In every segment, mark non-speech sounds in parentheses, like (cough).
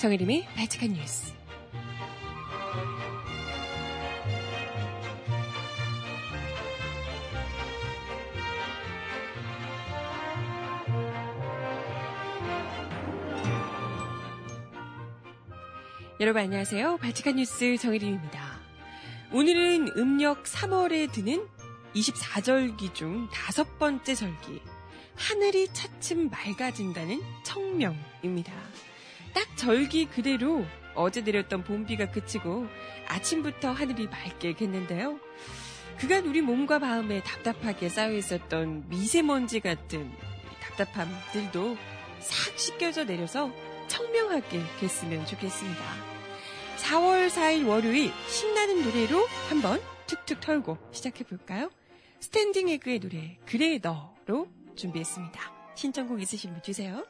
정혜림의 발칙한 뉴스. 여러분 안녕하세요. 발칙한 뉴스 정혜림입니다. 오늘은 음력 3월에 드는 24절기 중 다섯 번째 절기. 하늘이 차츰 맑아진다는 청명입니다. 딱 절기 그대로 어제 내렸던 봄비가 그치고 아침부터 하늘이 맑게 겠는데요. 그간 우리 몸과 마음에 답답하게 쌓여 있었던 미세먼지 같은 답답함들도 싹 씻겨져 내려서 청명하게 됐으면 좋겠습니다. 4월 4일 월요일 신나는 노래로 한번 툭툭 털고 시작해 볼까요? 스탠딩 에그의 노래 그래 너로 준비했습니다. 신청곡 있으신 분 주세요.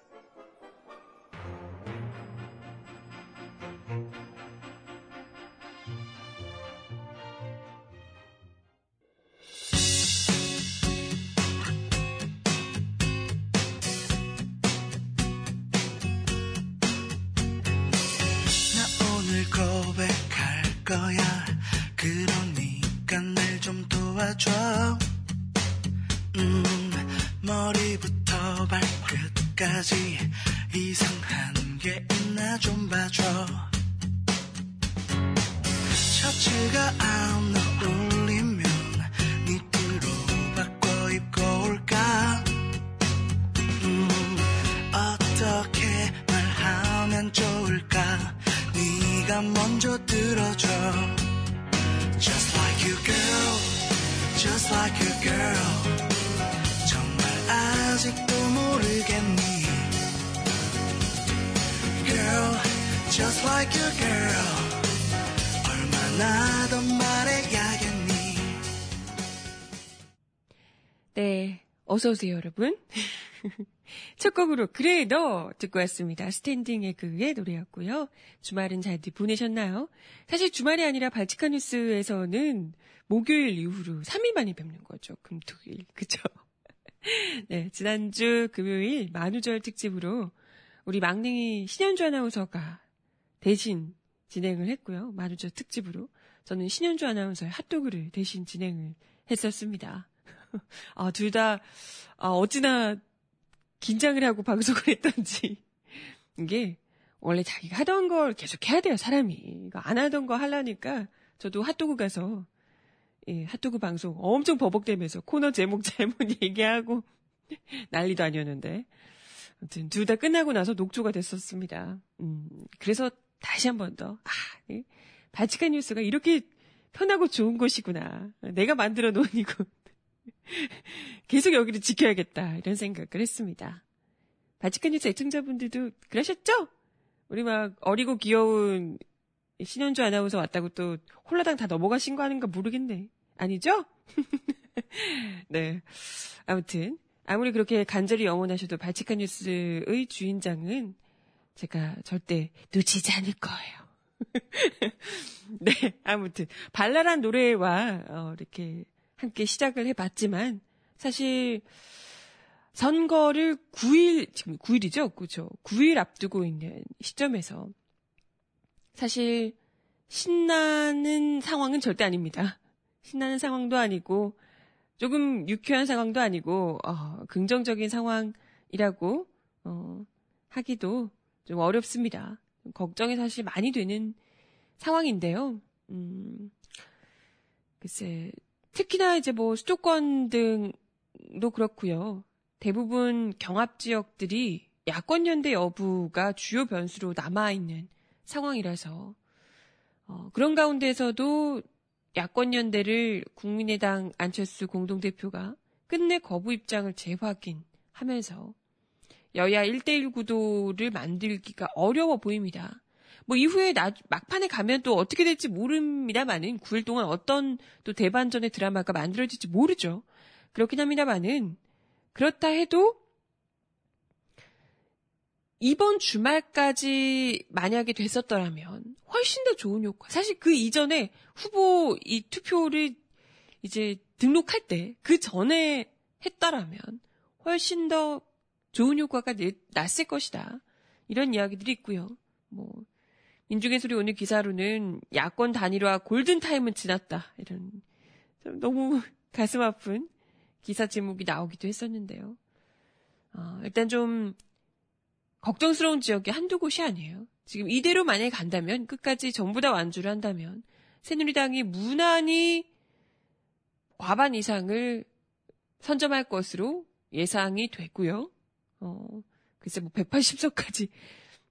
어서 오세요, 여러분. (laughs) 첫 곡으로 그래 너 듣고 왔습니다. 스탠딩 에그의 노래였고요. 주말은 잘들 보내셨나요? 사실 주말이 아니라 발칙한 뉴스에서는 목요일 이후로 3일 만에 뵙는 거죠. 금 토 일 (laughs) 그죠? 네, 지난주 금요일 만우절 특집으로 우리 막냉이 신현주 아나운서가 대신 진행을 했고요. 만우절 특집으로 저는 신현주 아나운서의 핫도그를 대신 진행을 했었습니다. (laughs) 아, 둘 다, 아, 어찌나 긴장을 하고 방송을 했던지. (laughs) 이게 원래 자기가 하던 걸 계속 해야 돼요, 사람이. 이거 안 하던 거 하려니까 저도 핫도그 가서 예, 핫도그 방송 엄청 버벅대면서 코너 제목 (laughs) 잘못 얘기하고 난리도 아니었는데. 아무튼 둘 다 끝나고 나서 녹초가 됐었습니다. 음, 그래서 다시 한 번 더, 아, 예, 바치칸 뉴스가 이렇게 편하고 좋은 곳이구나. 내가 만들어 놓은 이곳. (laughs) 계속 여기를 지켜야겠다. 이런 생각을 했습니다. 바치칸 뉴스 애청자분들도 그러셨죠? 우리 막 어리고 귀여운 신현주 아나운서 왔다고 또 홀라당 다 넘어가신 거 아닌가 모르겠네. 아니죠? (laughs) 네. 아무튼 아무리 그렇게 간절히 영원하셔도 발칙한 뉴스의 주인장은 제가 절대 놓치지 않을 거예요. (laughs) 네, 아무튼 발랄한 노래와 어, 이렇게 함께 시작을 해봤지만 사실 선거를 9일 지금 9일이죠, 그렇죠? 9일 앞두고 있는 시점에서 사실 신나는 상황은 절대 아닙니다. 신나는 상황도 아니고 조금 유쾌한 상황도 아니고 어, 긍정적인 상황이라고 어, 하기도 좀 어렵습니다. 걱정이 사실 많이 되는 상황인데요. 음, 글쎄 특히나 이제 뭐 수도권 등도 그렇고요. 대부분 경합 지역들이 야권 연대 여부가 주요 변수로 남아 있는 상황이라서 어, 그런 가운데서도 야권 연대를 국민의당 안철수 공동대표가 끝내 거부 입장을 재확인하면서 여야 1대1 구도를 만들기가 어려워 보입니다. 뭐 이후에 나, 막판에 가면 또 어떻게 될지 모릅니다만은 9일 동안 어떤 또 대반전의 드라마가 만들어질지 모르죠. 그렇긴 합니다만은 그렇다 해도 이번 주말까지 만약에 됐었더라면 훨씬 더 좋은 효과. 사실 그 이전에 후보 이 투표를 이제 등록할 때 그 전에 했다라면 훨씬 더 좋은 효과가 났을 것이다. 이런 이야기들이 있고요. 뭐 소리 오늘 기사로는 야권 단일화 골든 타임은 지났다 이런 너무 (laughs) 가슴 아픈 기사 제목이 나오기도 했었는데요. 어, 일단 좀 걱정스러운 지역이 한두 곳이 아니에요. 지금 이대로 만약에 간다면 끝까지 전부 다 완주를 한다면 새누리당이 무난히 과반 이상을 선점할 것으로 예상이 됐고요. 어, 글쎄 뭐 180석까지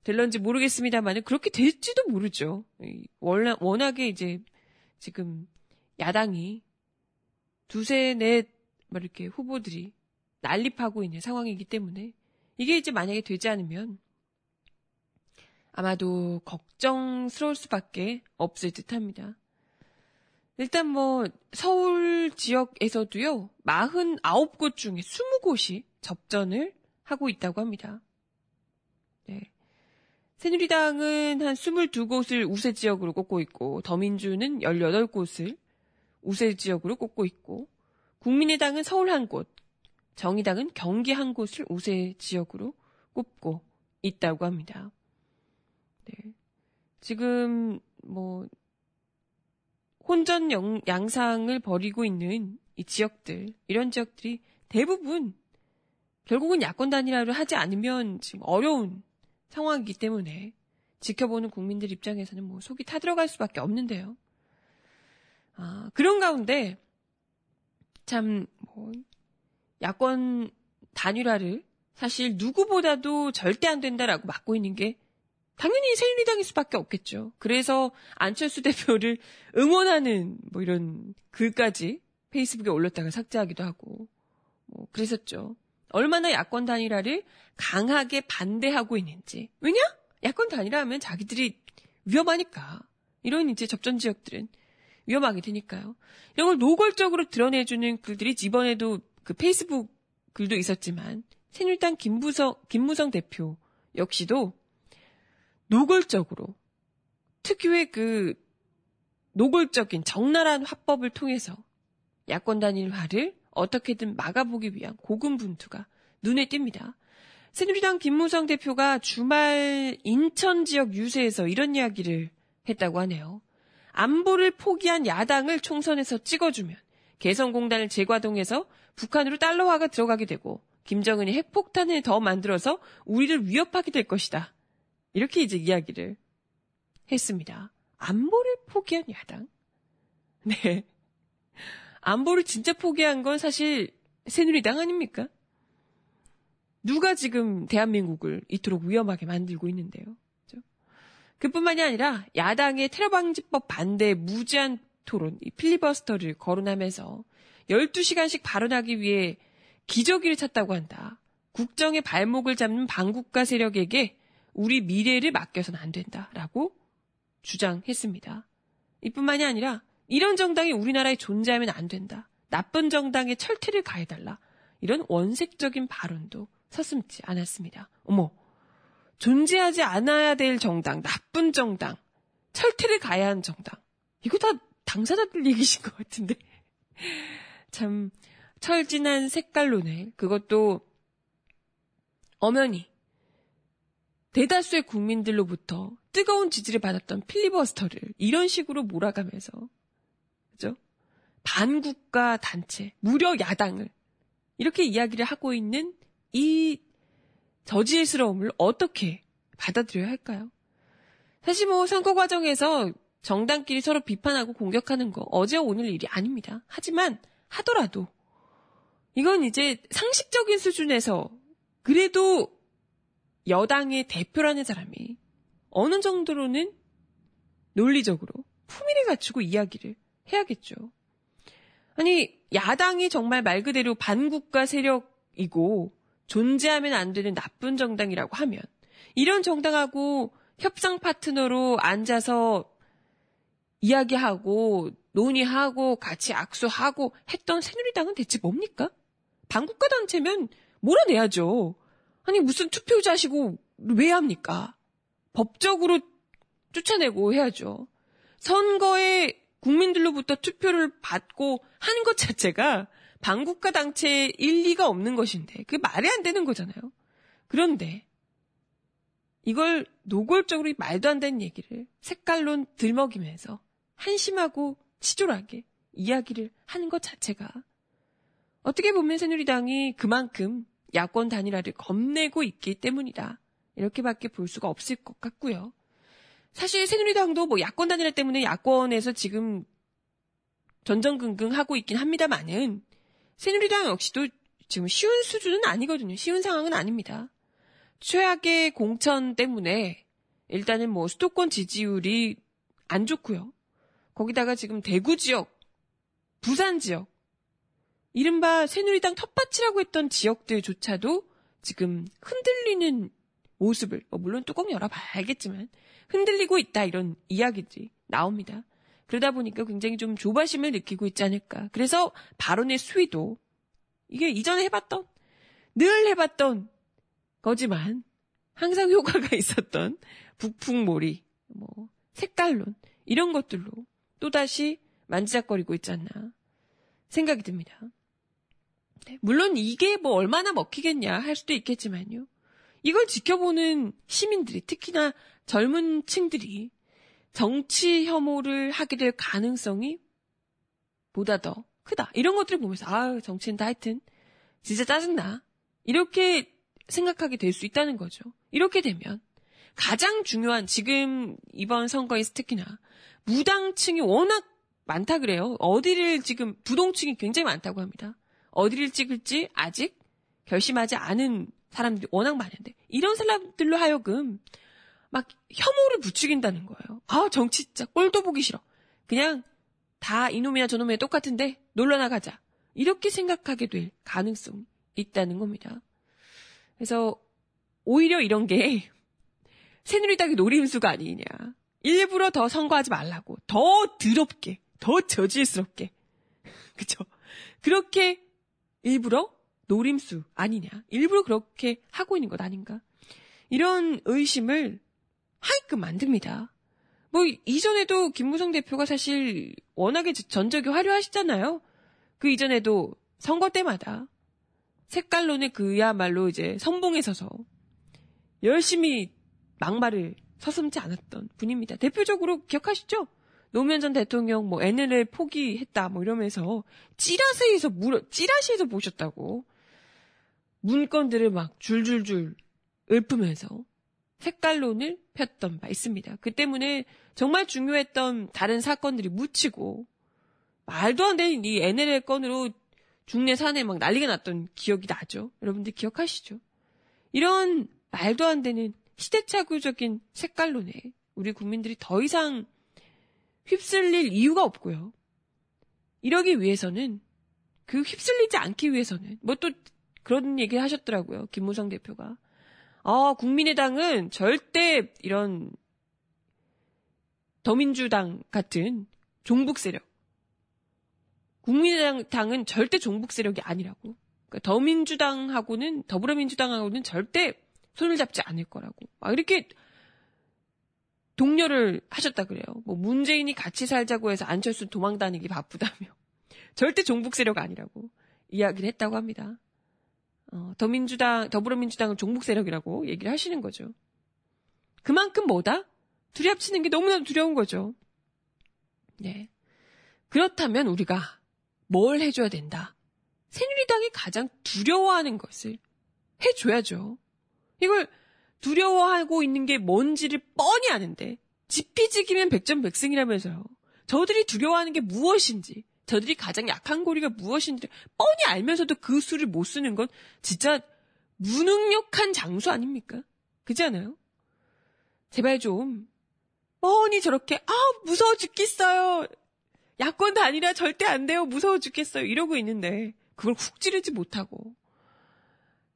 될런지 모르겠습니다만 그렇게 될지도 모르죠. 워낙, 워낙에 이제 지금 야당이 두세 넷뭐 이렇게 후보들이 난립하고 있는 상황이기 때문에 이게 이제 만약에 되지 않으면 아마도 걱정스러울 수밖에 없을 듯 합니다. 일단 뭐 서울 지역에서도요. 49곳 중에 20곳이 접전을 하고 있다고 합니다. 네. 새누리당은 한 22곳을 우세 지역으로 꼽고 있고 더민주는 18곳을 우세 지역으로 꼽고 있고 국민의당은 서울 한 곳, 정의당은 경기 한 곳을 우세 지역으로 꼽고 있다고 합니다. 네. 지금 뭐 혼전 영, 양상을 벌이고 있는 이 지역들, 이런 지역들이 대부분 결국은 야권 단일화를 하지 않으면 지금 어려운 상황이기 때문에 지켜보는 국민들 입장에서는 뭐 속이 타들어갈 수밖에 없는데요. 아, 그런 가운데 참, 뭐, 야권 단일화를 사실 누구보다도 절대 안 된다라고 막고 있는 게 당연히 새누리당일 수밖에 없겠죠. 그래서 안철수 (laughs) 대표를 응원하는 뭐 이런 글까지 페이스북에 올렸다가 삭제하기도 하고 뭐 그랬었죠. 얼마나 야권 단일화를 강하게 반대하고 있는지. 왜냐? 야권 단일화하면 자기들이 위험하니까. 이런 이제 접전 지역들은 위험하게 되니까요. 이런 걸 노골적으로 드러내주는 글들이 이번에도 그 페이스북 글도 있었지만 새누리당 김부성 김무성 대표 역시도 노골적으로 특유의 그 노골적인 적나라한 화법을 통해서 야권 단일화를 어떻게든 막아보기 위한 고군분투가 눈에 띕니다. 새누리당 김무성 대표가 주말 인천 지역 유세에서 이런 이야기를 했다고 하네요. 안보를 포기한 야당을 총선에서 찍어주면 개성공단을 재가동해서 북한으로 달러화가 들어가게 되고 김정은이 핵폭탄을 더 만들어서 우리를 위협하게 될 것이다. 이렇게 이제 이야기를 했습니다. 안보를 포기한 야당? (laughs) 네. 안보를 진짜 포기한 건 사실 새누리당 아닙니까? 누가 지금 대한민국을 이토록 위험하게 만들고 있는데요. 그뿐만이 아니라 야당의 테러 방지법 반대 무제한 토론, 이 필리버스터를 거론하면서 12시간씩 발언하기 위해 기저귀를 찾다고 한다. 국정의 발목을 잡는 반국가 세력에게 우리 미래를 맡겨서는 안 된다라고 주장했습니다. 이뿐만이 아니라 이런 정당이 우리나라에 존재하면 안 된다. 나쁜 정당에 철퇴를 가해달라. 이런 원색적인 발언도 서슴지 않았습니다. 어머, 존재하지 않아야 될 정당, 나쁜 정당, 철퇴를 가해야 하는 정당. 이거 다 당사자들 얘기신 것 같은데. (laughs) 참, 철진한 색깔론을, 그것도 엄연히 대다수의 국민들로부터 뜨거운 지지를 받았던 필리버스터를 이런 식으로 몰아가면서 그죠? 반국가 단체, 무려 야당을 이렇게 이야기를 하고 있는 이 저지스러움을 어떻게 받아들여야 할까요? 사실 뭐 선거 과정에서 정당끼리 서로 비판하고 공격하는 거 어제와 오늘 일이 아닙니다. 하지만 하더라도 이건 이제 상식적인 수준에서 그래도 여당의 대표라는 사람이 어느 정도로는 논리적으로 품위를 갖추고 이야기를 해야겠죠. 아니, 야당이 정말 말 그대로 반국가 세력이고 존재하면 안 되는 나쁜 정당이라고 하면 이런 정당하고 협상 파트너로 앉아서 이야기하고 논의하고 같이 악수하고 했던 새누리당은 대체 뭡니까? 반국가 단체면 몰아내야죠. 아니 무슨 투표자시고 왜 합니까? 법적으로 쫓아내고 해야죠. 선거에 국민들로부터 투표를 받고 하는 것 자체가 반국가 단체의 일리가 없는 것인데 그게 말이 안 되는 거잖아요. 그런데 이걸 노골적으로 말도 안 되는 얘기를 색깔론 들먹이면서 한심하고 치졸하게 이야기를 하는 것 자체가 어떻게 보면 새누리당이 그만큼 야권 단일화를 겁내고 있기 때문이다. 이렇게밖에 볼 수가 없을 것 같고요. 사실 새누리당도 뭐 야권 단일화 때문에 야권에서 지금 전전긍긍 하고 있긴 합니다만은 새누리당 역시도 지금 쉬운 수준은 아니거든요. 쉬운 상황은 아닙니다. 최악의 공천 때문에 일단은 뭐 수도권 지지율이 안 좋고요. 거기다가 지금 대구 지역, 부산 지역, 이른바 새누리당 텃밭이라고 했던 지역들조차도 지금 흔들리는 모습을, 뭐 물론 뚜껑 열어봐야 알겠지만, 흔들리고 있다 이런 이야기들이 나옵니다. 그러다 보니까 굉장히 좀 조바심을 느끼고 있지 않을까. 그래서 발언의 수위도 이게 이전에 해봤던, 늘 해봤던 거지만 항상 효과가 (laughs) 있었던 북풍몰이, 뭐 색깔론 이런 것들로 또다시 만지작거리고 있지 않나 생각이 듭니다. 네, 물론 이게 뭐 얼마나 먹히겠냐 할 수도 있겠지만요. 이걸 지켜보는 시민들이 특히나 젊은 층들이 정치 혐오를 하게 될 가능성이 보다 더 크다. 이런 것들을 보면서 아 정치인 다 하여튼 진짜 짜증나. 이렇게 생각하게 될 수 있다는 거죠. 이렇게 되면 가장 중요한 지금 이번 선거에서 특히나 무당층이 워낙 많다 그래요. 어디를 지금 부동층이 굉장히 많다고 합니다. 어디를 찍을지 아직 결심하지 않은 사람들이 워낙 많은데 이런 사람들로 하여금 막 혐오를 부추긴다는 거예요. 아 정치 진짜 꼴도 보기 싫어. 그냥 다 이놈이나 저놈이나 똑같은데 놀러 나가자. 이렇게 생각하게 될 가능성이 있다는 겁니다. 그래서 오히려 이런 게 (laughs) 새누리당의 노림수가 아니냐. 일부러 더 선거하지 말라고. 더 더럽게, 더 저질스럽게. (laughs) 그쵸? 그렇게 일부러 노림수 아니냐. 일부러 그렇게 하고 있는 것 아닌가. 이런 의심을 하게끔 만듭니다. 뭐, 이전에도 김무성 대표가 사실 워낙에 전적이 화려하시잖아요. 그 이전에도 선거 때마다 색깔론에 그야말로 이제 선봉에 서서 열심히 막말을 서슴지 않았던 분입니다. 대표적으로 기억하시죠? 노무현 전 대통령 뭐 NLL 포기했다 뭐 이러면서 찌라시에서 물어 찌라시에서 보셨다고 문건들을 막 줄줄줄 읊으면서 색깔론을 폈던 바 있습니다. 그 때문에 정말 중요했던 다른 사건들이 묻히고 말도 안 되는 이 NLL 건으로 중내 산에 막 난리가 났던 기억이 나죠. 여러분들 기억하시죠? 이런 말도 안 되는 시대착오적인 색깔론에 우리 국민들이 더 이상 휩쓸릴 이유가 없고요. 이러기 위해서는 그 휩쓸리지 않기 위해서는 뭐 또 그런 얘기 하셨더라고요. 김무성 대표가. 아, 국민의당은 절대 이런 더민주당 같은 종북 세력. 국민의당은 절대 종북 세력이 아니라고. 그러니까 더민주당하고는 더불어민주당하고는 절대 손을 잡지 않을 거라고. 막 이렇게 동료를 하셨다 그래요. 뭐 문재인이 같이 살자고 해서 안철수 도망 다니기 바쁘다며. (laughs) 절대 종북 세력 아니라고 이야기를 했다고 합니다. 어, 더민주당, 더불어민주당은 종북 세력이라고 얘기를 하시는 거죠. 그만큼 뭐다? 합치는 게 너무나도 두려운 거죠. 네. 그렇다면 우리가 뭘 해줘야 된다? 새누리당이 가장 두려워하는 것을 해줘야죠. 이걸 두려워하고 있는 게 뭔지를 뻔히 아는데 지피지기면 백전백승이라면서요. 저들이 두려워하는 게 무엇인지 저들이 가장 약한 고리가 무엇인지 뻔히 알면서도 그 수를 못 쓰는 건 진짜 무능력한 장수 아닙니까? 그지 않아요? 제발 좀 뻔히 저렇게 아 무서워 죽겠어요. 야권도 아니라 절대 안 돼요. 무서워 죽겠어요. 이러고 있는데 그걸 훅 찌르지 못하고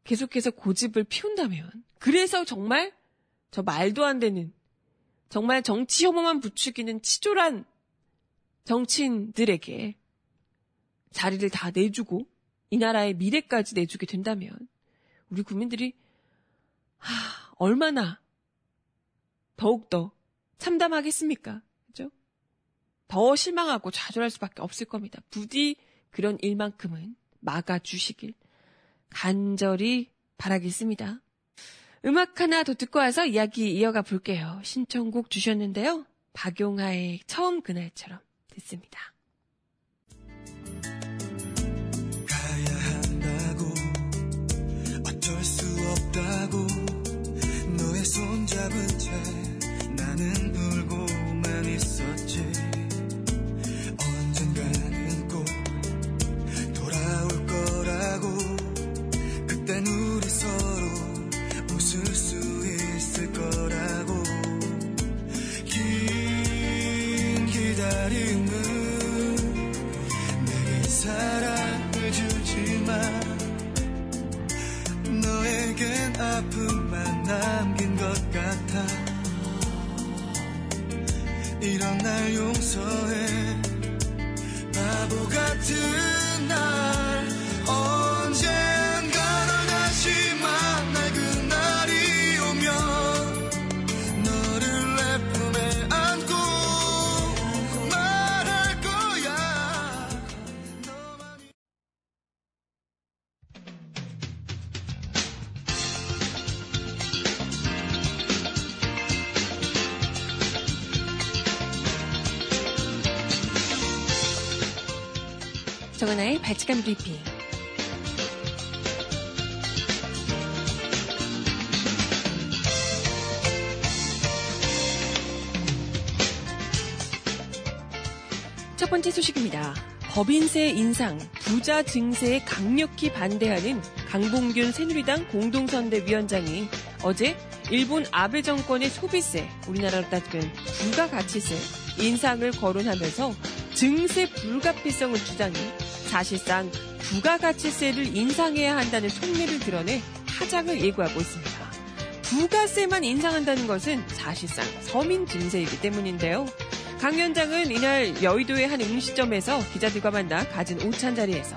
계속해서 고집을 피운다면 그래서 정말 저 말도 안 되는 정말 정치 혐오만 부추기는 치졸한 정치인들에게 자리를 다 내주고 이 나라의 미래까지 내주게 된다면 우리 국민들이 하, 얼마나 더욱더 참담하겠습니까? 그죠? 더 실망하고 좌절할 수밖에 없을 겁니다. 부디 그런 일만큼은 막아주시길 간절히 바라겠습니다. 음악 하나 더 듣고 와서 이야기 이어가 볼게요. 신청곡 주셨는데요. 박용하의 처음 그날처럼 듣습니다. 없다고 너의 손잡은 아픔만 남긴 것 같아. 이런 날 용서해. 바보 같은 날 언젠 정은아의 발칙한 브리핑. 첫 번째 소식입니다. 법인세 인상, 부자 증세에 강력히 반대하는 강봉균 새누리당 공동선대위원장이 어제 일본 아베 정권의 소비세, 우리나라로 따지면 부가가치세 인상을 거론하면서 증세 불가피성을 주장해 사실상 부가가치세를 인상해야 한다는 속내를 드러내 하장을 예고하고 있습니다. 부가세만 인상한다는 것은 사실상 서민 증세이기 때문인데요. 강 위원장은 이날 여의도의 한 음식점에서 기자들과 만나 가진 오찬 자리에서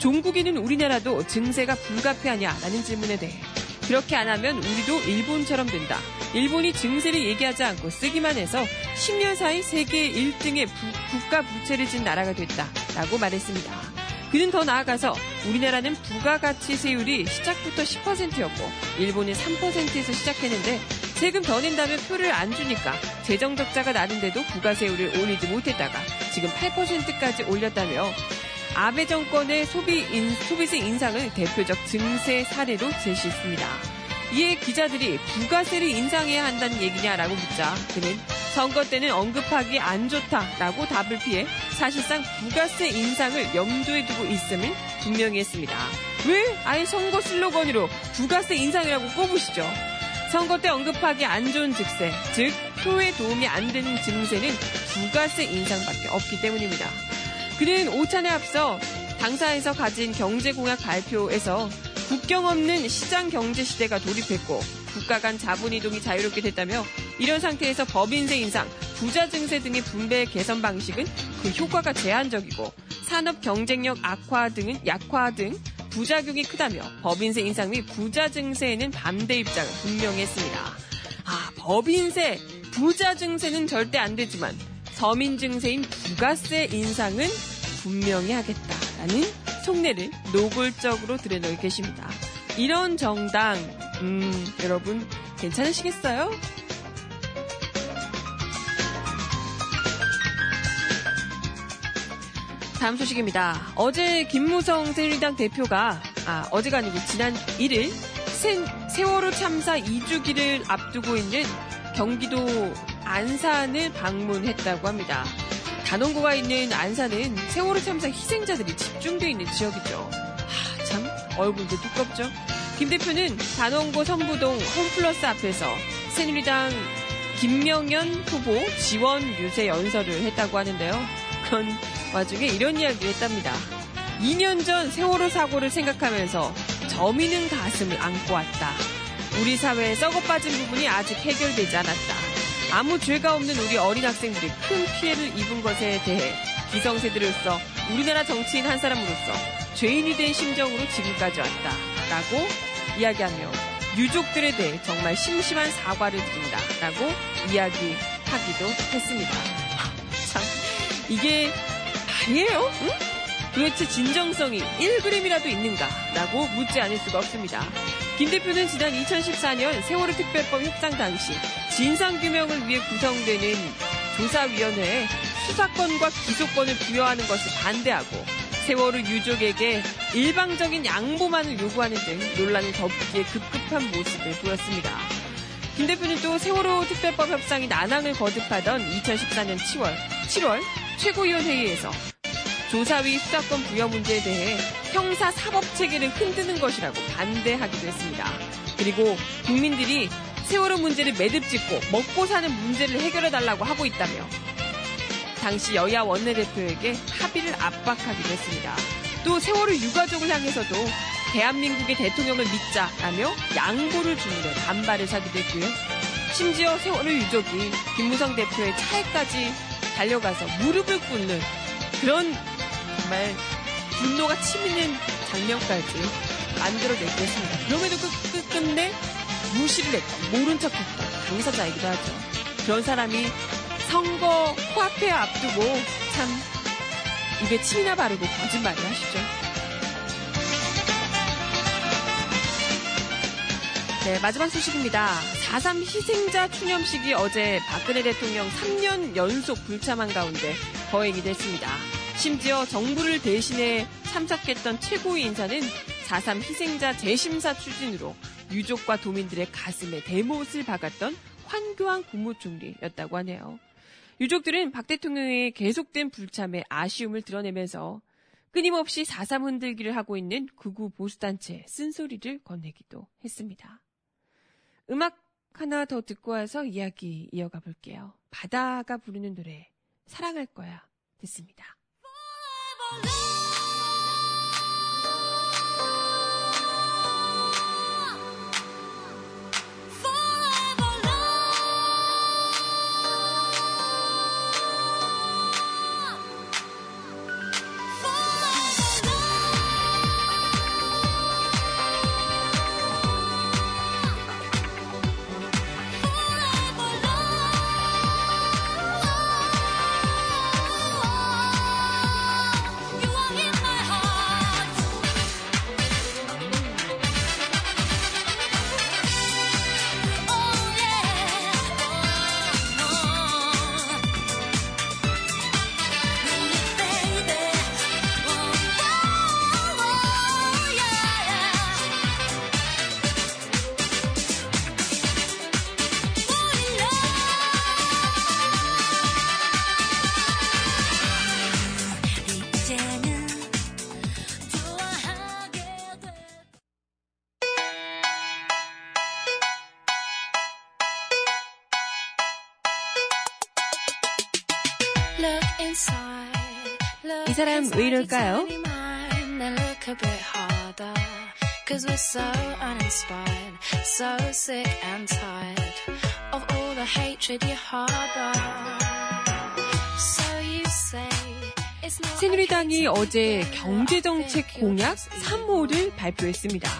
종국이는 우리나라도 증세가 불가피하냐 라는 질문에 대해 그렇게 안 하면 우리도 일본처럼 된다. 일본이 증세를 얘기하지 않고 쓰기만 해서 10년 사이 세계 1등의 국가 부채를 진 나라가 됐다. 라고 말했습니다. 그는 더 나아가서 우리나라는 부가가치세율이 시작부터 10%였고 일본은 3%에서 시작했는데 세금 더 낸다면 표를 안 주니까 재정 적자가 나는데도 부가세율을 올리지 못했다가 지금 8%까지 올렸다며 아베 정권의 소비 인, 소비세 인상을 대표적 증세 사례로 제시했습니다. 이에 기자들이 부가세를 인상해야 한다는 얘기냐라고 묻자 그는 선거 때는 언급하기 안 좋다라고 답을 피해 사실상 부가세 인상을 염두에 두고 있음을 분명히 했습니다. 왜 아예 선거 슬로건으로 부가세 인상이라고 꼽으시죠? 선거 때 언급하기 안 좋은 직세, 즉 표에 도움이 안 되는 증세는 부가세 인상밖에 없기 때문입니다. 그는 오찬에 앞서 당사에서 가진 경제공약 발표에서 국경 없는 시장 경제 시대가 돌입했고 국가 간 자본 이동이 자유롭게 됐다며 이런 상태에서 법인세 인상, 부자 증세 등의 분배 개선 방식은 그 효과가 제한적이고 산업 경쟁력 악화 등은 약화 등 부작용이 크다며 법인세 인상 및 부자 증세에는 반대 입장을 분명히 했습니다. 아, 법인세, 부자 증세는 절대 안 되지만 서민 증세인 부가세 인상은 분명히 하겠다라는 속내를 노골적으로 드러내고 계십니다. 이런 정당, 음, 여러분 괜찮으시겠어요? 다음 소식입니다. 어제 김무성 새누리당 대표가 아, 어제가 아니고 지난 1일 세, 세월호 참사 2주기를 앞두고 있는 경기도 안산을 방문했다고 합니다. 단원고가 있는 안산은 세월호 참사 희생자들이 집중되어 있는 지역이죠. 하, 참 얼굴도 두껍죠. 김 대표는 단원고 선부동 홈플러스 앞에서 새누리당 김명연 후보 지원 유세 연설을 했다고 하는데요. 그런 와중에 이런 이야기를 했답니다. 2년 전 세월호 사고를 생각하면서 저미는 가슴을 안고 왔다. 우리 사회에 썩어 빠진 부분이 아직 해결되지 않았다. 아무 죄가 없는 우리 어린 학생들이 큰 피해를 입은 것에 대해 기성세대로서 우리나라 정치인 한 사람으로서 죄인이 된 심정으로 지금까지 왔다. 라고 이야기하며 유족들에 대해 정말 심심한 사과를 드린다. 라고 이야기하기도 했습니다. (laughs) 참, 이게 말이에요? 응? 도대체 진정성이 1g이라도 있는가? 라고 묻지 않을 수가 없습니다. 김 대표는 지난 2014년 세월호 특별법 협상 당시 진상규명을 위해 구성되는 조사위원회에 수사권과 기소권을 부여하는 것을 반대하고 세월호 유족에게 일방적인 양보만을 요구하는 등 논란을 덮기에 급급한 모습을 보였습니다. 김 대표는 또 세월호 특별법 협상이 난항을 거듭하던 2014년 7월, 7월 최고위원회의에서 조사위 수사권 부여 문제에 대해 형사 사법 체계를 흔드는 것이라고 반대하기도 했습니다. 그리고 국민들이 세월호 문제를 매듭 짓고 먹고 사는 문제를 해결해 달라고 하고 있다며 당시 여야 원내대표에게 합의를 압박하기도 했습니다. 또 세월호 유가족을 향해서도 대한민국의 대통령을 믿자라며 양보를 주는데 반발을 사기도 했고요. 심지어 세월호 유족이 김무성 대표의 차에까지 달려가서 무릎을 꿇는 그런 정말 분노가 치미는 장면까지 만들어내기도 했습니다. 그럼에도 끝, 끝, 끝내 무시를 했던, 모른 척 했던 당사자이기도 하죠. 그런 사람이 선거 코앞에 앞두고 참 입에 침이나 바르고 거짓말을 하시죠. 네, 마지막 소식입니다. 4.3 희생자 추념식이 어제 박근혜 대통령 3년 연속 불참한 가운데 거행이 됐습니다. 심지어 정부를 대신해 참석했던 최고위 인사는 4.3 희생자 재심사 추진으로 유족과 도민들의 가슴에 대못을 박았던 황교안 국무총리였다고 하네요. 유족들은 박 대통령의 계속된 불참에 아쉬움을 드러내면서 끊임없이 4.3 흔들기를 하고 있는 극우 보수단체에 쓴소리를 건네기도 했습니다. 음악 하나 더 듣고 와서 이야기 이어가 볼게요. 바다가 부르는 노래, 사랑할 거야. 듣습니다. Harder. Cause we're so uninspired, so sick and tired of all the hatred you harbor. So you say 새누리당이 어제 경제정책 공약 3호를 발표했습니다.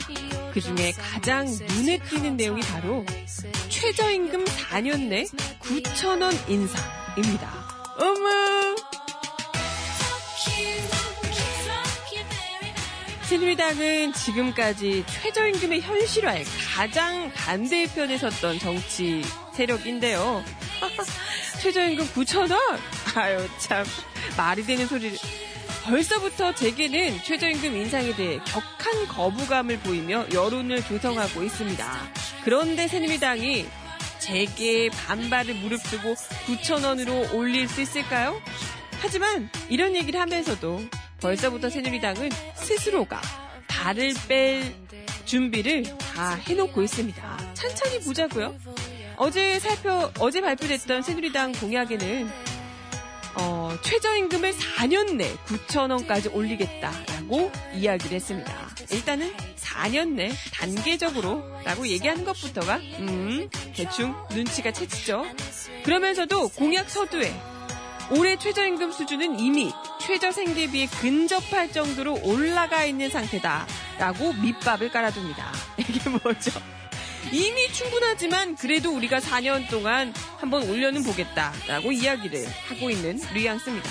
그 중에 가장 눈에 띄는 내용이 바로 최저임금 4년 내 9천원 인상입니다. 어머! 새누리당은 지금까지 최저임금의 현실화에 가장 반대의 편에 섰던 정치 세력인데요. (laughs) 최저임금 9천원? 아유, 참, 말이 되는 소리를. 벌써부터 재계는 최저임금 인상에 대해 격한 거부감을 보이며 여론을 조성하고 있습니다. 그런데 새누리당이 재계의 반발을 무릅쓰고 9천원으로 올릴 수 있을까요? 하지만 이런 얘기를 하면서도 벌써부터 새누리당은 스스로가 발을 뺄 준비를 다 해놓고 있습니다. 천천히 보자고요. 어제 살펴 어제 발표됐던 새누리당 공약에는 어, 최저임금을 4년 내 9천 원까지 올리겠다라고 이야기를 했습니다. 일단은 4년 내 단계적으로 라고 얘기하는 것부터가 음, 대충 눈치가 채지죠. 그러면서도 공약 서두에 올해 최저임금 수준은 이미 최저생계비에 근접할 정도로 올라가 있는 상태다 라고 밑밥을 깔아둡니다. (laughs) 이게 뭐죠? 이미 충분하지만 그래도 우리가 4년 동안 한번 올려는 보겠다 라고 이야기를 하고 있는 뉘앙스입니다.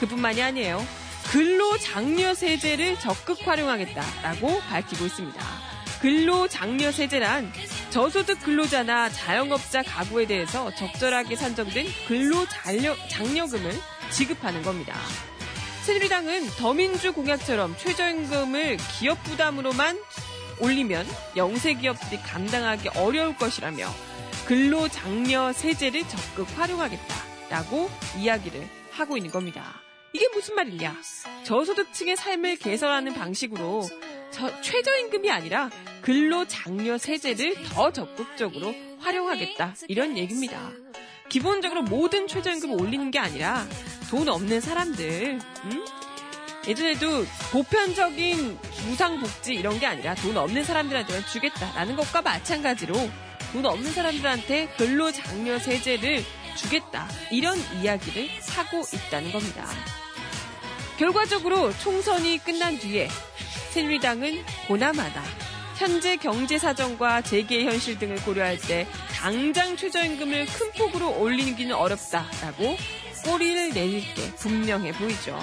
그뿐만이 아니에요. 근로 장려 세제를 적극 활용하겠다라고 밝히고 있습니다. 근로장려 세제란 저소득 근로자나 자영업자 가구에 대해서 적절하게 산정된 근로장려금을 지급하는 겁니다. 새누리당은 더민주 공약처럼 최저임금을 기업 부담으로만 올리면 영세 기업들이 감당하기 어려울 것이라며 근로장려 세제를 적극 활용하겠다라고 이야기를 하고 있는 겁니다. 이게 무슨 말이냐? 저소득층의 삶을 개선하는 방식으로 최저임금이 아니라 근로장려 세제를 더 적극적으로 활용하겠다 이런 얘기입니다. 기본적으로 모든 최저임금을 올리는 게 아니라 돈 없는 사람들, 음? 예전에도 보편적인 무상복지 이런 게 아니라 돈 없는 사람들한테만 주겠다라는 것과 마찬가지로 돈 없는 사람들한테 근로장려 세제를 주겠다 이런 이야기를 하고 있다는 겁니다. 결과적으로 총선이 끝난 뒤에 새누리당은 보나마나 현재 경제 사정과 재계 현실 등을 고려할 때 당장 최저임금을 큰 폭으로 올리기는 어렵다라고 꼬리를 내릴 게 분명해 보이죠.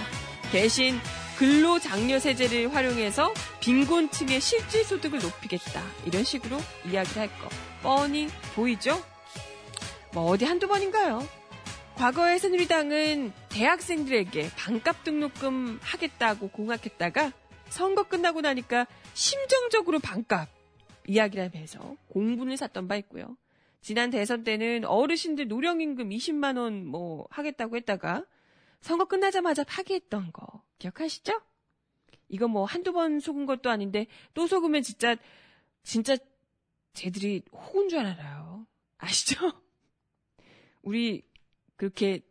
대신 근로장려세제를 활용해서 빈곤층의 실질소득을 높이겠다. 이런 식으로 이야기를 할 거. 뻔히 보이죠? 뭐 어디 한두 번인가요? 과거에 새누리당은 대학생들에게 반값 등록금 하겠다고 공약했다가 선거 끝나고 나니까 심정적으로 반값 이야기를 하면서 공분을 샀던 바 있고요. 지난 대선 때는 어르신들 노령임금 20만 원 뭐 하겠다고 했다가 선거 끝나자마자 파기했던 거 기억하시죠? 이거 뭐 한두 번 속은 것도 아닌데 또 속으면 진짜 진짜 쟤들이 호구인 줄 알아요. 아시죠? 우리 그렇게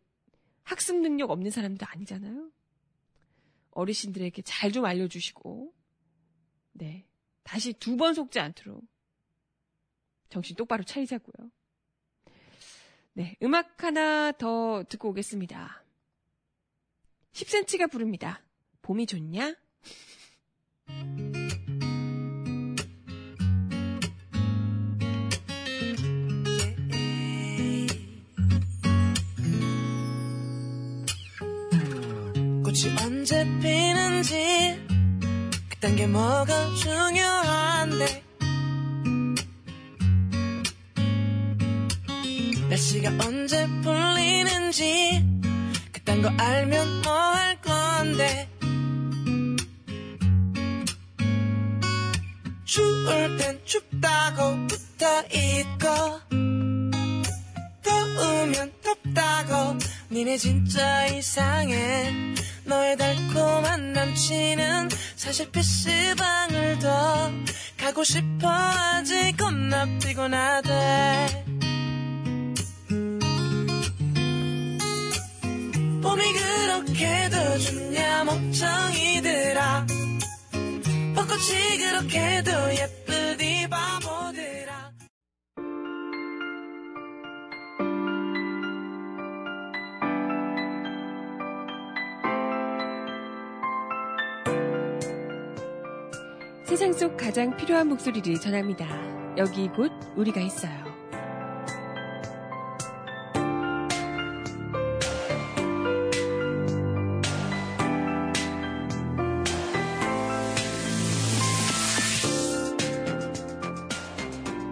학습 능력 없는 사람도 아니잖아요. 어르신들에게 잘 좀 알려주시고, 네. 다시 두 번 속지 않도록 정신 똑바로 차리자고요. 네. 음악 하나 더 듣고 오겠습니다. 10cm가 부릅니다. 봄이 좋냐? 꽃이 언제 피는지 그딴 게 뭐가 중요한데 날씨가 언제 풀리는지 그딴 거 알면 뭐 할 건데 추울 땐 춥다고 붙어 있고 더우면 덥다고 니네 진짜 이상해 너의 달콤한 남친은 사실 PC방을 더 가고 싶어. 아직 겁나 피곤하대. 봄이 그렇게도 좋냐 멍청이들아. 벚꽃이 그렇게도 예쁘 속 가장 필요한 목소리를 전합니다. 여기 곧 우리가 있어요.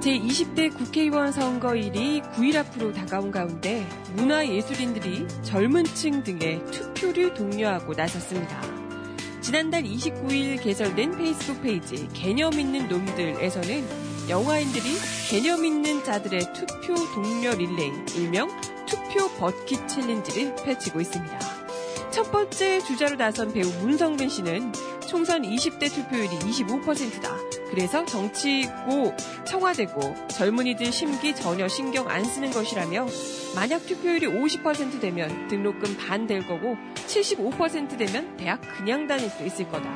제20대 국회의원 선거일이 9일 앞으로 다가온 가운데 문화예술인들이 젊은 층 등의 투표를 독려하고 나섰습니다. 지난달 29일 개설된 페이스북 페이지 개념 있는 놈들에서는 영화인들이 개념 있는 자들의 투표 독려 릴레이, 일명 투표 bucket challenge를 펼치고 있습니다. 첫 번째 주자로 나선 배우 문성근 씨는 총선 20대 투표율이 25%다. 그래서 정치고 청와대고 젊은이들 심기 전혀 신경 안 쓰는 것이라며 만약 투표율이 50% 되면 등록금 반 될 거고 75% 되면 대학 그냥 다닐 수 있을 거다.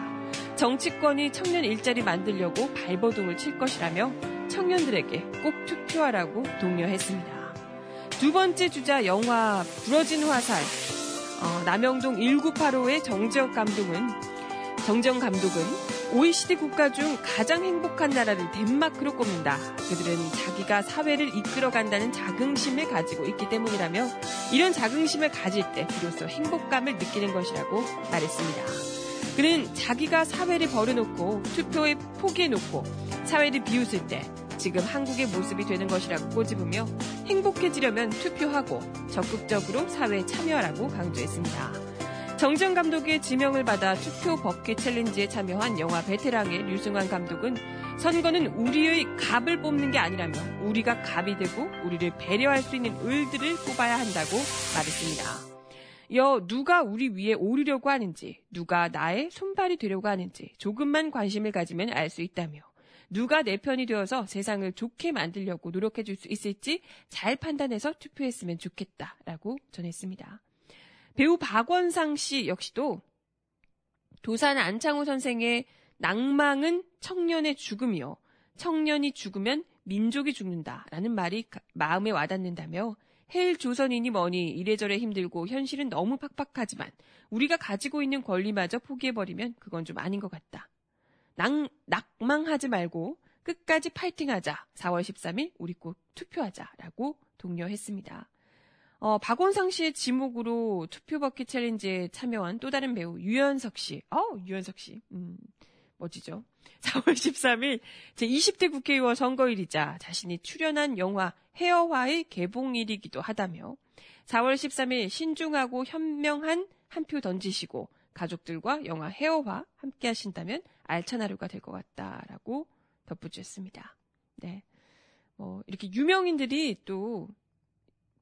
정치권이 청년 일자리 만들려고 발버둥을 칠 것이라며 청년들에게 꼭 투표하라고 독려했습니다. 두 번째 주자 영화 부러진 화살 어, 남영동 1985의 정지혁 감독은 정정 감독은 OECD 국가 중 가장 행복한 나라를 덴마크로 꼽는다. 그들은 자기가 사회를 이끌어간다는 자긍심을 가지고 있기 때문이라며 이런 자긍심을 가질 때 비로소 행복감을 느끼는 것이라고 말했습니다. 그는 자기가 사회를 버려놓고 투표에 포기해놓고 사회를 비웃을 때 지금 한국의 모습이 되는 것이라고 꼬집으며 행복해지려면 투표하고 적극적으로 사회에 참여하라고 강조했습니다. 정지영 감독의 지명을 받아 투표 버킷 챌린지에 참여한 영화 베테랑의 류승환 감독은 선거는 우리의 갑을 뽑는 게 아니라며 우리가 갑이 되고 우리를 배려할 수 있는 을들을 뽑아야 한다고 말했습니다. 여 누가 우리 위에 오르려고 하는지, 누가 나의 손발이 되려고 하는지 조금만 관심을 가지면 알 수 있다며 누가 내 편이 되어서 세상을 좋게 만들려고 노력해 줄 수 있을지 잘 판단해서 투표했으면 좋겠다라고 전했습니다. 배우 박원상 씨 역시도 도산 안창호 선생의 낭망은 청년의 죽음이요. 청년이 죽으면 민족이 죽는다라는 말이 마음에 와닿는다며 헬조선이니 뭐니 이래저래 힘들고 현실은 너무 팍팍하지만 우리가 가지고 있는 권리마저 포기해버리면 그건 좀 아닌 것 같다. 낭, 낙망하지 말고 끝까지 파이팅하자. 4월 13일 우리 꼭 투표하자라고 독려했습니다. 어, 박원상 씨의 지목으로 투표 버킷 챌린지에 참여한 또 다른 배우 유연석 씨. 어, 유연석 씨. 음, 멋지죠. 4월 13일 제20대 국회의원 선거일이자 자신이 출연한 영화 헤어화의 개봉일이기도 하다며 4월 13일 신중하고 현명한 한 표 던지시고 가족들과 영화 헤어화 함께 하신다면 알찬 하루가 될 것 같다라고 덧붙였습니다. 네. 뭐 이렇게 유명인들이 또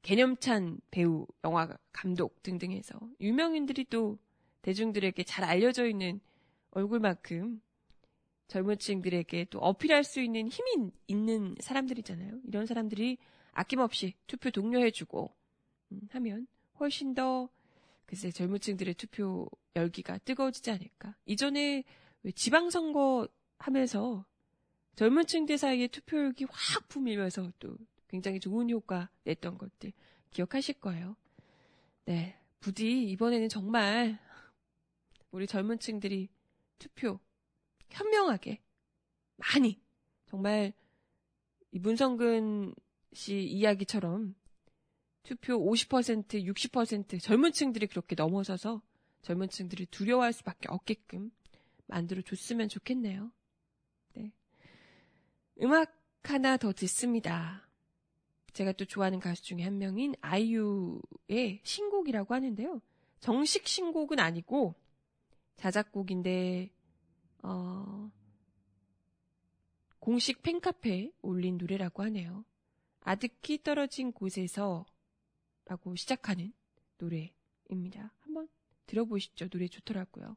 개념찬 배우, 영화 감독 등등 해서 유명인들이 또 대중들에게 잘 알려져 있는 얼굴만큼 젊은 층들에게 또 어필할 수 있는 힘이 있는 사람들이잖아요. 이런 사람들이 아낌없이 투표 독려해주고 음, 하면 훨씬 더 글쎄 젊은 층들의 투표 열기가 뜨거워지지 않을까. 이전에 지방선거 하면서 젊은 층들 사이에 투표율이 확 붐이면서 또 굉장히 좋은 효과 냈던 것들 기억하실 거예요. 네. 부디 이번에는 정말 우리 젊은 층들이 투표 현명하게 많이 정말 이 문성근 씨 이야기처럼 투표 50%, 60% 젊은 층들이 그렇게 넘어서서 젊은 층들이 두려워할 수밖에 없게끔 만들어 줬으면 좋겠네요. 네. 음악 하나 더 듣습니다. 제가 또 좋아하는 가수 중에 한 명인 아이유의 신곡이라고 하는데요. 정식 신곡은 아니고 자작곡인데 어, 공식 팬카페에 올린 노래라고 하네요. 아득히 떨어진 곳에서 라고 시작하는 노래입니다. 한번 들어보시죠. 노래 좋더라고요.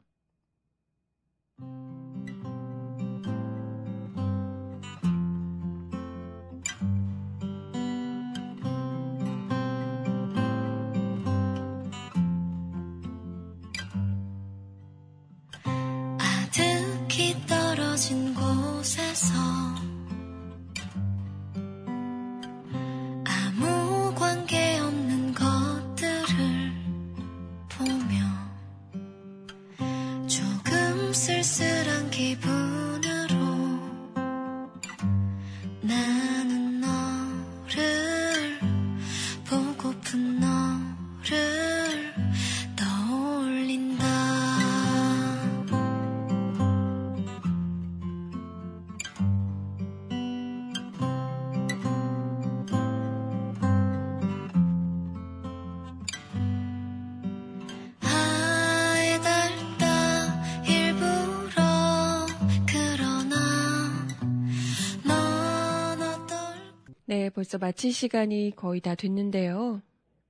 네, 벌써 마칠 시간이 거의 다 됐는데요.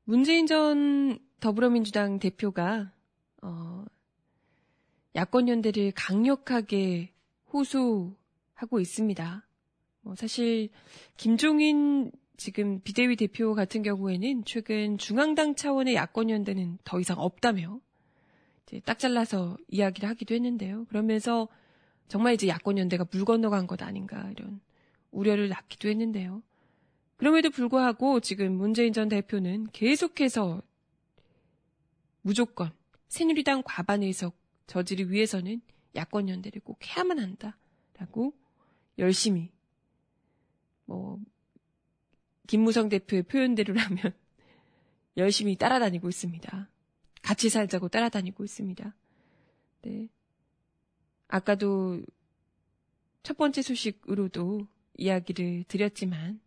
문재인 전 더불어민주당 대표가 어, 야권 연대를 강력하게 호소하고 있습니다. 뭐 사실 김종인 지금 비대위 대표 같은 경우에는 최근 중앙당 차원의 야권 연대는 더 이상 없다며 이제 딱 잘라서 이야기를 하기도 했는데요. 그러면서 정말 이제 야권 연대가 물 건너간 것 아닌가 이런 우려를 낳기도 했는데요. 그럼에도 불구하고 지금 문재인 전 대표는 계속해서 무조건 새누리당 과반 의석 저지를 위해서는 야권 연대를 꼭 해야만 한다라고 열심히 뭐 김무성 대표의 표현대로라면 (laughs) 열심히 따라다니고 있습니다. 같이 살자고 따라다니고 있습니다. 네. 아까도 첫 번째 소식으로도 이야기를 드렸지만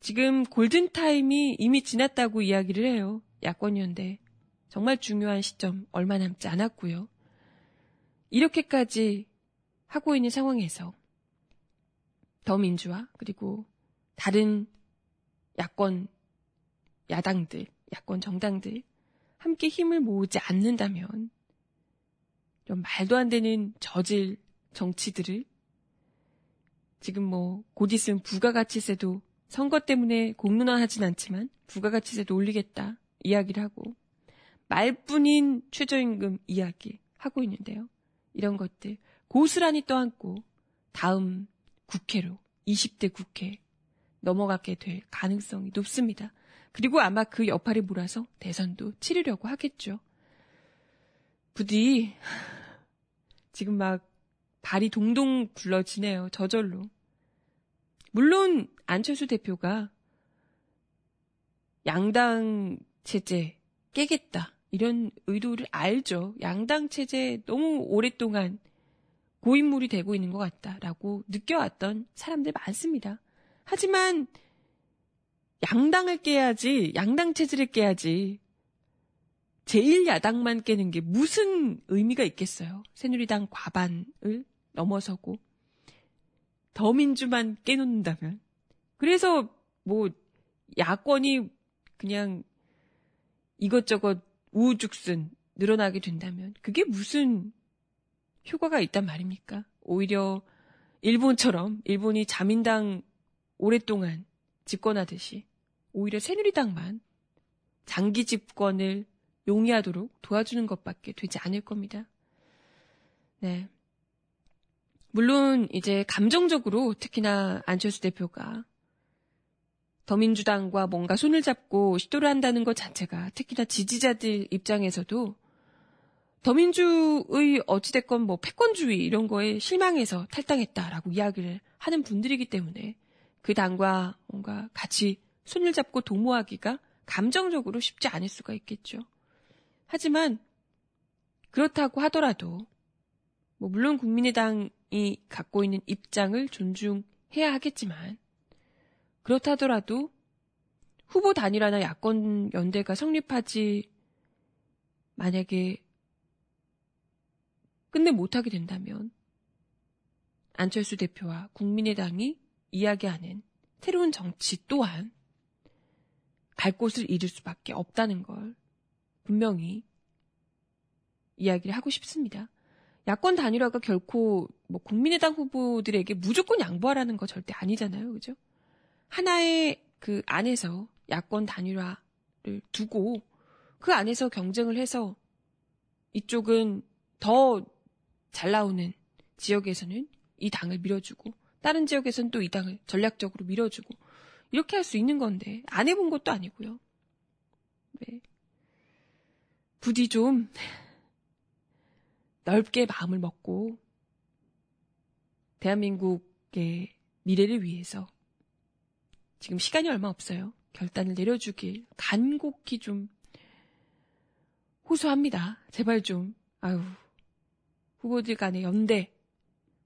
지금 골든타임이 이미 지났다고 이야기를 해요. 야권연대. 정말 중요한 시점 얼마 남지 않았고요. 이렇게까지 하고 있는 상황에서 더민주화 그리고 다른 야권 야당들, 야권 정당들 함께 힘을 모으지 않는다면 좀 말도 안 되는 저질 정치들을 지금 뭐 곧 있으면 부가가치세도 선거 때문에 공론화하진 않지만 부가가치세도 올리겠다 이야기를 하고 말뿐인 최저임금 이야기 하고 있는데요. 이런 것들 고스란히 떠안고 다음 국회로 20대 국회 넘어가게 될 가능성이 높습니다. 그리고 아마 그 여파를 몰아서 대선도 치르려고 하겠죠. 부디 지금 막 발이 동동 굴러지네요. 저절로. 물론 안철수 대표가 양당 체제 깨겠다. 이런 의도를 알죠. 양당 체제 너무 오랫동안 고인물이 되고 있는 것 같다라고 느껴왔던 사람들 많습니다. 하지만 양당을 깨야지, 양당 체제를 깨야지. 제1야당만 깨는 게 무슨 의미가 있겠어요? 새누리당 과반을 넘어서고 더민주만 깨놓는다면. 그래서 뭐 야권이 그냥 이것저것 우후죽순 늘어나게 된다면 그게 무슨 효과가 있단 말입니까? 오히려 일본처럼 일본이 자민당 오랫동안 집권하듯이 오히려 새누리당만 장기 집권을 용이하도록 도와주는 것밖에 되지 않을 겁니다. 네. 물론 이제 감정적으로 특히나 안철수 대표가 더민주당과 뭔가 손을 잡고 시도를 한다는 것 자체가 특히나 지지자들 입장에서도 더민주의 어찌됐건 뭐 패권주의 이런 거에 실망해서 탈당했다라고 이야기를 하는 분들이기 때문에 그 당과 뭔가 같이 손을 잡고 도모하기가 감정적으로 쉽지 않을 수가 있겠죠. 하지만 그렇다고 하더라도 뭐 물론 국민의당 이 갖고 있는 입장을 존중해야 하겠지만 그렇다 하더라도 후보 단일화나 야권 연대가 성립하지 만약에 끝내 못하게 된다면 안철수 대표와 국민의당이 이야기하는 새로운 정치 또한 갈 곳을 잃을 수밖에 없다는 걸 분명히 이야기를 하고 싶습니다. 야권 단일화가 결코 뭐 국민의당 후보들에게 무조건 양보하라는 거 절대 아니잖아요. 그죠? 하나의 그 안에서 야권 단일화를 두고 그 안에서 경쟁을 해서 이쪽은 더 잘 나오는 지역에서는 이 당을 밀어주고 다른 지역에서는 또 이 당을 전략적으로 밀어주고 이렇게 할 수 있는 건데 안 해본 것도 아니고요. 네. 부디 좀 넓게 마음을 먹고 대한민국의 미래를 위해서 지금 시간이 얼마 없어요. 결단을 내려주길 간곡히 좀 호소합니다. 제발 좀 아유 후보들 간의 연대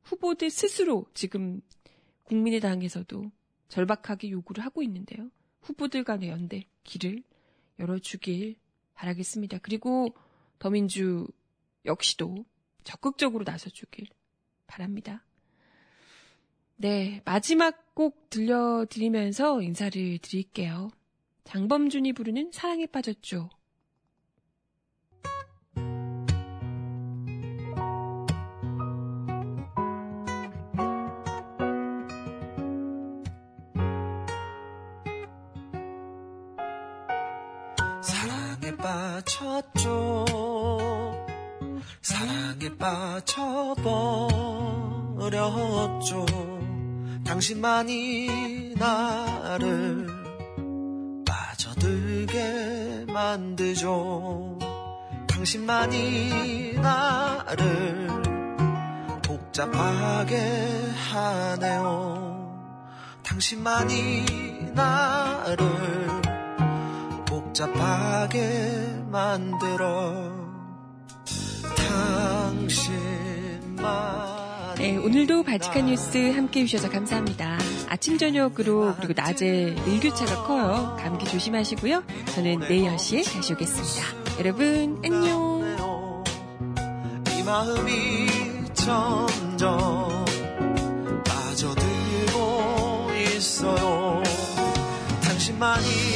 후보들 스스로 지금 국민의당에서도 절박하게 요구를 하고 있는데요. 후보들 간의 연대 길을 열어주길 바라겠습니다. 그리고 더민주 역시도 적극적으로 나서주길 바랍니다. 네, 마지막 곡 들려드리면서 인사를 드릴게요. 장범준이 부르는 사랑에 빠졌죠. 사랑에 빠졌죠 사랑에 빠져버렸죠. 당신만이 나를 빠져들게 만들죠. 당신만이 나를 복잡하게 하네요. 당신만이 나를 복잡하게 만들어 네, 오늘도 바티칸 뉴스 함께 해주셔서 감사합니다. 아침, 저녁으로, 그리고 낮에 일교차가 커요. 감기 조심하시고요. 저는 내일 10시에 다시 오겠습니다. 여러분, 안녕. 이 마음이 점점 빠져들고 있어요. 당신만이